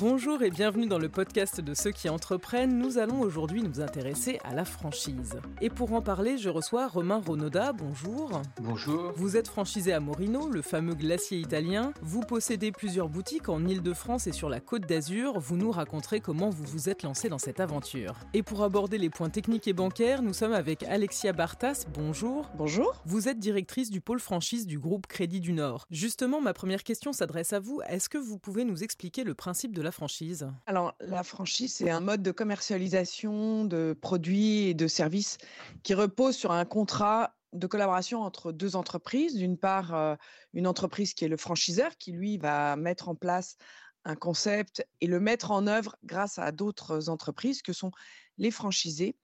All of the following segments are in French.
Bonjour et bienvenue dans le podcast de ceux qui entreprennent. Nous allons aujourd'hui nous intéresser à la franchise. Et pour en parler, je reçois Romain Ronoda. Bonjour. Bonjour. Vous êtes franchisé à Morino, le fameux glacier italien. Vous possédez plusieurs boutiques en Ile-de-France et sur la Côte d'Azur. Vous nous raconterez comment vous vous êtes lancé dans cette aventure. Et pour aborder les points techniques et bancaires, nous sommes avec Alexia Bartas. Bonjour. Bonjour. Vous êtes directrice du pôle franchise du groupe Crédit du Nord. Justement, ma première question s'adresse à vous. Est-ce que vous pouvez nous expliquer le principe de la franchise? Alors, la franchise, c'est un mode de commercialisation de produits et de services qui repose sur un contrat de collaboration entre deux entreprises. D'une part, euh, une entreprise qui est le franchiseur, qui lui va mettre en place un concept et le mettre en œuvre grâce à d'autres entreprises que sont les franchisés.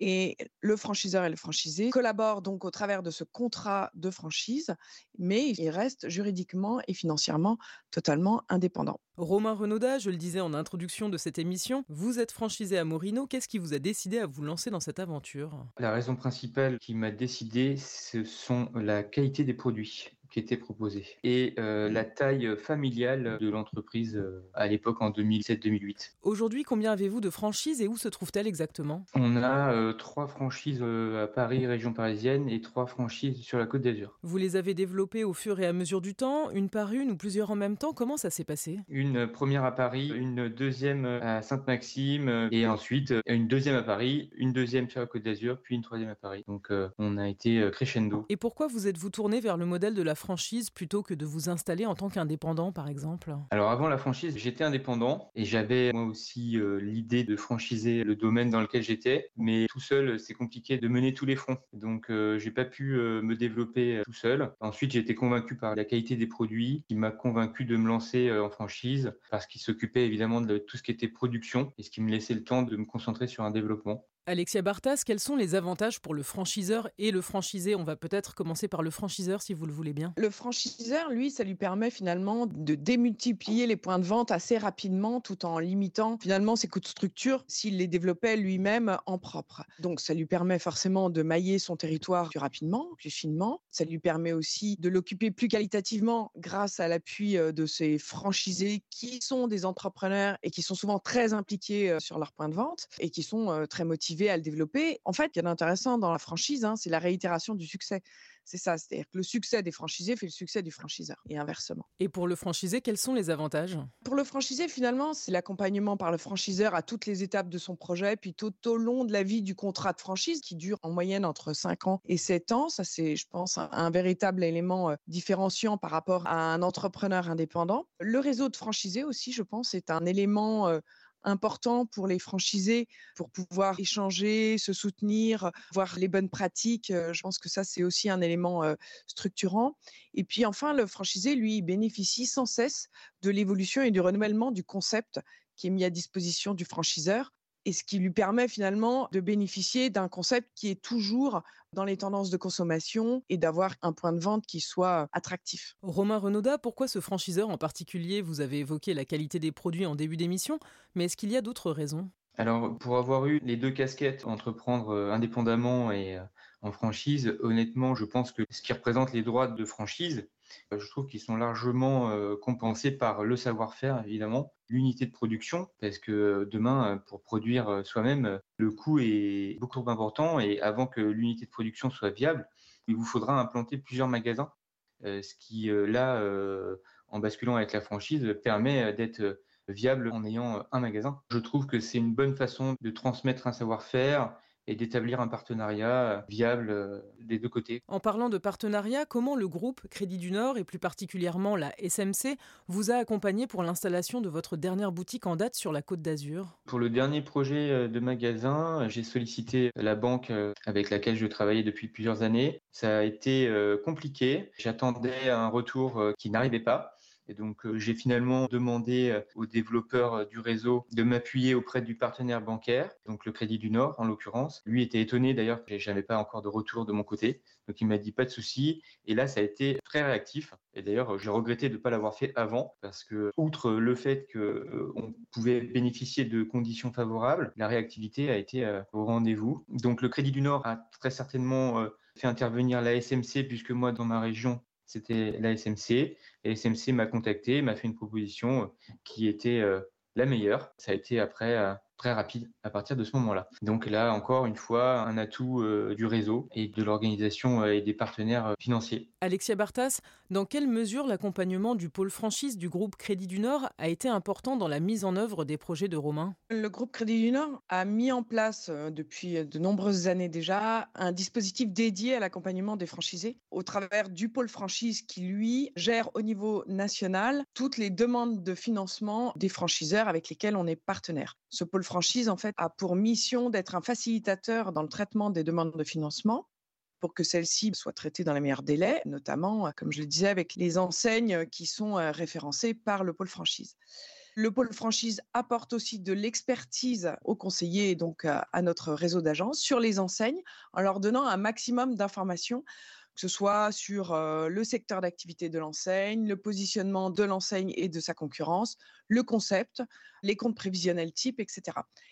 Et le franchiseur et le franchisé collaborent donc au travers de ce contrat de franchise, mais ils restent juridiquement et financièrement totalement indépendants. Romain Renaudat, je le disais en introduction de cette émission, vous êtes franchisé à Morino. Qu'est-ce qui vous a décidé à vous lancer dans cette aventure? La raison principale qui m'a décidé, ce sont la qualité des produits qui étaient proposés et euh, la taille familiale de l'entreprise euh, à l'époque en 2007-2008. Aujourd'hui, combien avez-vous de franchises et où se trouve-t-elle exactement? On a euh, trois franchises euh, à Paris, région parisienne, et trois franchises sur la Côte d'Azur. Vous les avez développées au fur et à mesure du temps, une par une ou plusieurs en même temps? Comment ça s'est passé? Une première à Paris, une deuxième à Sainte-Maxime, et ensuite une deuxième à Paris, une deuxième sur la Côte d'Azur, puis une troisième à Paris. Donc euh, on a été crescendo. Et pourquoi vous êtes-vous tourné vers le modèle de la franchise plutôt que de vous installer en tant qu'indépendant par exemple? Alors avant la franchise, j'étais indépendant et j'avais moi aussi euh, l'idée de franchiser le domaine dans lequel j'étais, mais tout seul c'est compliqué de mener tous les fronts. Donc euh, j'ai pas pu euh, me développer tout seul. Ensuite j'ai été convaincu par la qualité des produits qui m'a convaincu de me lancer en franchise parce qu'il s'occupait évidemment de tout ce qui était production et ce qui me laissait le temps de me concentrer sur un développement. Alexia Bartas, quels sont les avantages pour le franchiseur et le franchisé? On va peut-être commencer par le franchiseur si vous le voulez bien. Le franchiseur, lui, ça lui permet finalement de démultiplier les points de vente assez rapidement tout en limitant finalement ses coûts de structure s'il les développait lui-même en propre. Donc ça lui permet forcément de mailler son territoire plus rapidement, plus finement. Ça lui permet aussi de l'occuper plus qualitativement grâce à l'appui euh, de ses franchisés qui sont des entrepreneurs et qui sont souvent très impliqués euh, sur leur point de vente et qui sont euh, très motivés à le développer. En fait, il y a d'intéressant dans la franchise, hein, c'est la réitération du succès. C'est ça, c'est-à-dire que le succès des franchisés fait le succès du franchiseur et inversement. Et pour le franchisé, quels sont les avantages? Pour le franchisé, finalement, c'est l'accompagnement par le franchiseur à toutes les étapes de son projet, puis tout au long de la vie du contrat de franchise qui dure en moyenne entre 5 ans et 7 ans. Ça, c'est, je pense, un, un véritable élément euh, différenciant par rapport à un entrepreneur indépendant. Le réseau de franchisés aussi, je pense, est un élément euh, important pour les franchisés pour pouvoir échanger, se soutenir, voir les bonnes pratiques. Euh, Je pense que ça, c'est aussi un élément euh, structurant. Et puis enfin, le franchisé, lui, bénéficie sans cesse de l'évolution et du renouvellement du concept qui est mis à disposition du franchiseur et ce qui lui permet finalement de bénéficier d'un concept qui est toujours dans les tendances de consommation et d'avoir un point de vente qui soit attractif. Romain Renaudat, pourquoi ce franchiseur en particulier? Vous avez évoqué la qualité des produits en début d'émission, mais est-ce qu'il y a d'autres raisons? Alors, pour avoir eu les deux casquettes, entreprendre euh, indépendamment et euh, en franchise, honnêtement, je pense que ce qui représente les droits de franchise, euh, je trouve qu'ils sont largement compensés par le savoir-faire, évidemment, l'unité de production, parce que euh, demain, euh, pour produire euh, soi-même, le coût est beaucoup trop important et avant que l'unité de production soit viable, il vous faudra implanter plusieurs magasins, ce qui, là, en basculant avec la franchise, permet d'être viable en ayant un magasin. Je trouve que c'est une bonne façon de transmettre un savoir-faire et d'établir un partenariat euh, viable euh, des deux côtés. En parlant de partenariat, comment le groupe Crédit du Nord et plus particulièrement la SMC vous a accompagné pour l'installation de votre dernière boutique en date sur la Côte d'Azur? Pour le dernier projet euh, de magasin, j'ai sollicité la banque avec laquelle je travaillais depuis plusieurs années. Ça a été compliqué. J'attendais un retour qui n'arrivait pas. Et donc, euh, j'ai finalement demandé euh, aux développeurs euh, du réseau de m'appuyer auprès du partenaire bancaire, donc le Crédit du Nord en l'occurrence. Lui était étonné d'ailleurs que j'avais pas encore de retour de mon côté. Donc, il m'a dit pas de souci. Et là, ça a été très réactif. Et d'ailleurs, j'ai regretté de ne pas l'avoir fait avant parce que, outre le fait que euh, on pouvait bénéficier de conditions favorables, la réactivité a été au rendez-vous. Donc, le Crédit du Nord a très certainement fait intervenir la SMC puisque moi, dans ma région, c'était la SMC. Et SMC m'a contacté, m'a fait une proposition euh, qui était euh, la meilleure. Ça a été après très rapide à partir de ce moment-là. Donc là, encore une fois, un atout euh, du réseau et de l'organisation euh, et des partenaires euh, financiers. Alexia Bartas, dans quelle mesure l'accompagnement du pôle franchise du groupe Crédit du Nord a été important dans la mise en œuvre des projets de Romain? Le groupe Crédit du Nord a mis en place depuis de nombreuses années déjà un dispositif dédié à l'accompagnement des franchisés au travers du pôle franchise qui, lui, gère au niveau national toutes les demandes de financement des franchiseurs avec lesquels on est partenaire. Ce pôle franchise, en fait, a pour mission d'être un facilitateur dans le traitement des demandes de financement pour que celles-ci soient traitées dans les meilleurs délais, notamment, comme je le disais, avec les enseignes qui sont euh, référencées par le pôle franchise. Le pôle franchise apporte aussi de l'expertise aux conseillers et donc à notre réseau d'agences sur les enseignes en leur donnant un maximum d'informations que ce soit sur le secteur d'activité de l'enseigne, le positionnement de l'enseigne et de sa concurrence, le concept, les comptes prévisionnels type, etc.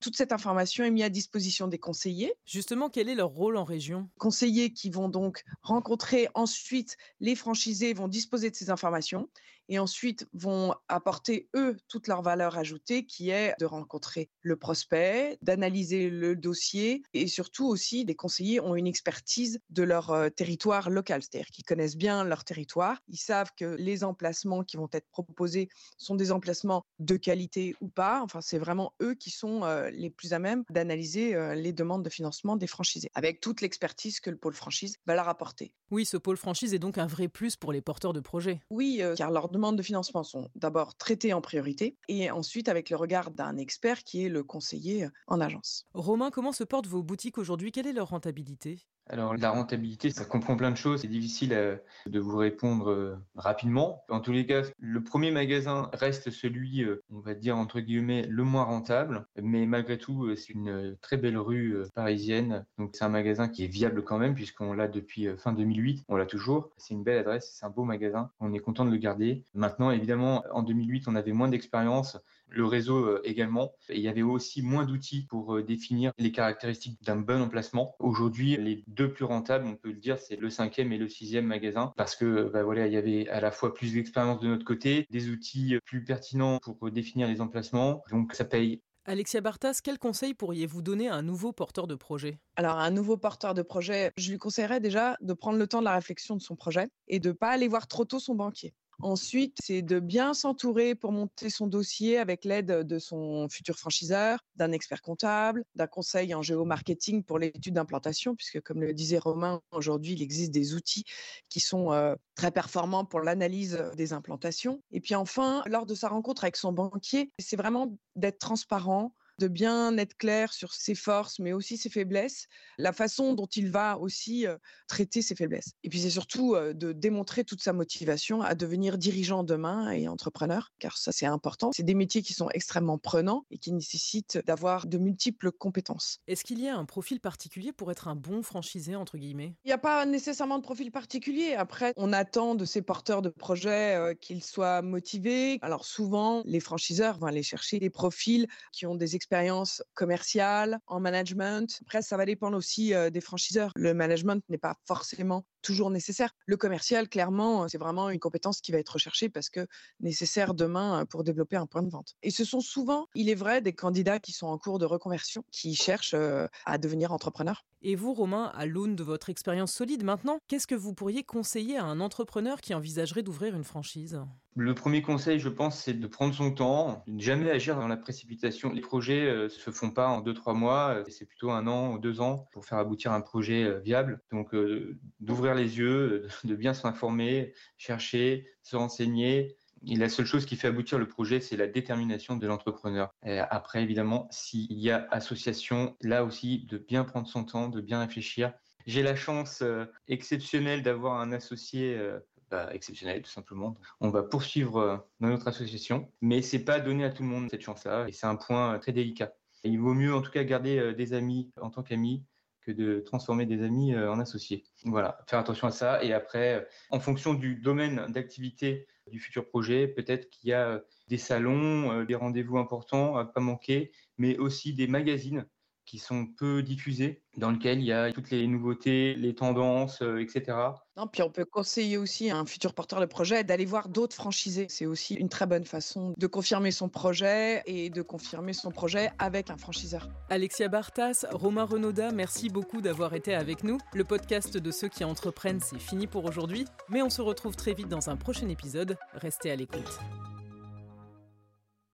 Toute cette information est mise à disposition des conseillers. Justement, quel est leur rôle en région? Conseillers qui vont donc rencontrer ensuite les franchisés, vont disposer de ces informations et ensuite vont apporter, eux, toute leur valeur ajoutée qui est de rencontrer le prospect, d'analyser le dossier et surtout aussi, les conseillers ont une expertise de leur euh, territoire local, c'est-à-dire qu'ils connaissent bien leur territoire, ils savent que les emplacements qui vont être proposés sont des emplacements de qualité ou pas, enfin c'est vraiment eux qui sont euh, les plus à même d'analyser euh, les demandes de financement des franchisés, avec toute l'expertise que le pôle franchise va leur apporter. Oui, ce pôle franchise est donc un vrai plus pour les porteurs de projets. Oui, car leur demandes de financement sont d'abord traitées en priorité et ensuite avec le regard d'un expert qui est le conseiller en agence. Romain, comment se portent vos boutiques aujourd'hui? Quelle est leur rentabilité? Alors la rentabilité, ça comprend plein de choses. C'est difficile euh, de vous répondre euh, rapidement. En tous les cas, le premier magasin reste celui, euh, on va dire entre guillemets, le moins rentable. Mais malgré tout, c'est une très belle rue parisienne. Donc c'est un magasin qui est viable quand même puisqu'on l'a depuis fin 2008. On l'a toujours. C'est une belle adresse, c'est un beau magasin. On est content de le garder. Maintenant, évidemment, en 2008, on avait moins d'expérience le réseau euh, également. il y avait aussi moins d'outils pour euh, définir les caractéristiques d'un bon emplacement. Aujourd'hui, les deux plus rentables, on peut le dire, c'est le cinquième et le sixième magasin parce que bah voilà, il y avait à la fois plus d'expérience de notre côté, des outils plus pertinents pour définir les emplacements. Donc ça paye Alexia Bartas, quel conseil pourriez-vous donner à un nouveau porteur de projet? Alors, un nouveau porteur de projet, je lui conseillerais déjà de prendre le temps de la réflexion de son projet et de ne pas aller voir trop tôt son banquier. Ensuite, c'est de bien s'entourer pour monter son dossier avec l'aide de son futur franchiseur, d'un expert comptable, d'un conseil en géomarketing pour l'étude d'implantation, puisque comme le disait Romain, aujourd'hui, il existe des outils qui sont euh, très performants pour l'analyse des implantations. Et puis enfin, lors de sa rencontre avec son banquier, c'est vraiment d'être transparent, de bien être clair sur ses forces, mais aussi ses faiblesses, la façon dont il va aussi traiter ses faiblesses. Et puis c'est surtout de démontrer toute sa motivation à devenir dirigeant demain et entrepreneur, car ça c'est important. C'est des métiers qui sont extrêmement prenants et qui nécessitent d'avoir de multiples compétences. Est-ce qu'il y a un profil particulier pour être un bon franchisé, entre guillemets? Il n'y a pas nécessairement de profil particulier. Après, on attend de ces porteurs de projets qu'ils soient motivés. Alors souvent, les franchiseurs vont aller chercher des profils qui ont des expériences expérience commerciale, en management. Après, ça va dépendre aussi des franchiseurs. Le management n'est pas forcément toujours nécessaire. Le commercial, clairement, c'est vraiment une compétence qui va être recherchée parce que nécessaire demain pour développer un point de vente. Et ce sont souvent, il est vrai, des candidats qui sont en cours de reconversion, qui cherchent à devenir entrepreneurs. Et vous, Romain, à l'aune de votre expérience solide maintenant, qu'est-ce que vous pourriez conseiller à un entrepreneur qui envisagerait d'ouvrir une franchise? Le premier conseil, je pense, c'est de prendre son temps, ne jamais agir dans la précipitation. Les projets euh, se font pas en deux, trois mois, euh, c'est plutôt un an ou deux ans pour faire aboutir un projet euh, viable. Donc, d'ouvrir les yeux, de bien s'informer, chercher, se renseigner. Et la seule chose qui fait aboutir le projet, c'est la détermination de l'entrepreneur. Après, évidemment, s'il y a association, là aussi, de bien prendre son temps, de bien réfléchir. J'ai la chance exceptionnelle d'avoir un associé exceptionnel tout simplement. On va poursuivre euh, dans notre association, mais c'est pas donné à tout le monde cette chance-là et c'est un point euh, très délicat. il vaut mieux en tout cas garder euh, des amis en tant qu'amis que de transformer des amis en associés. Voilà, faire attention à ça et après, en fonction du domaine d'activité du futur projet, peut-être qu'il y a des salons, des rendez-vous importants à pas manquer, mais aussi des magazines qui sont peu diffusés, dans lequel il y a toutes les nouveautés, les tendances, etc. Non, puis on peut conseiller aussi à un futur porteur de projet d'aller voir d'autres franchisés. C'est aussi une très bonne façon de confirmer son projet et de confirmer son projet avec un franchiseur. Alexia Bartas, Romain Renaudat, merci beaucoup d'avoir été avec nous. Le podcast de ceux qui entreprennent, c'est fini pour aujourd'hui, mais on se retrouve très vite dans un prochain épisode. Restez à l'écoute.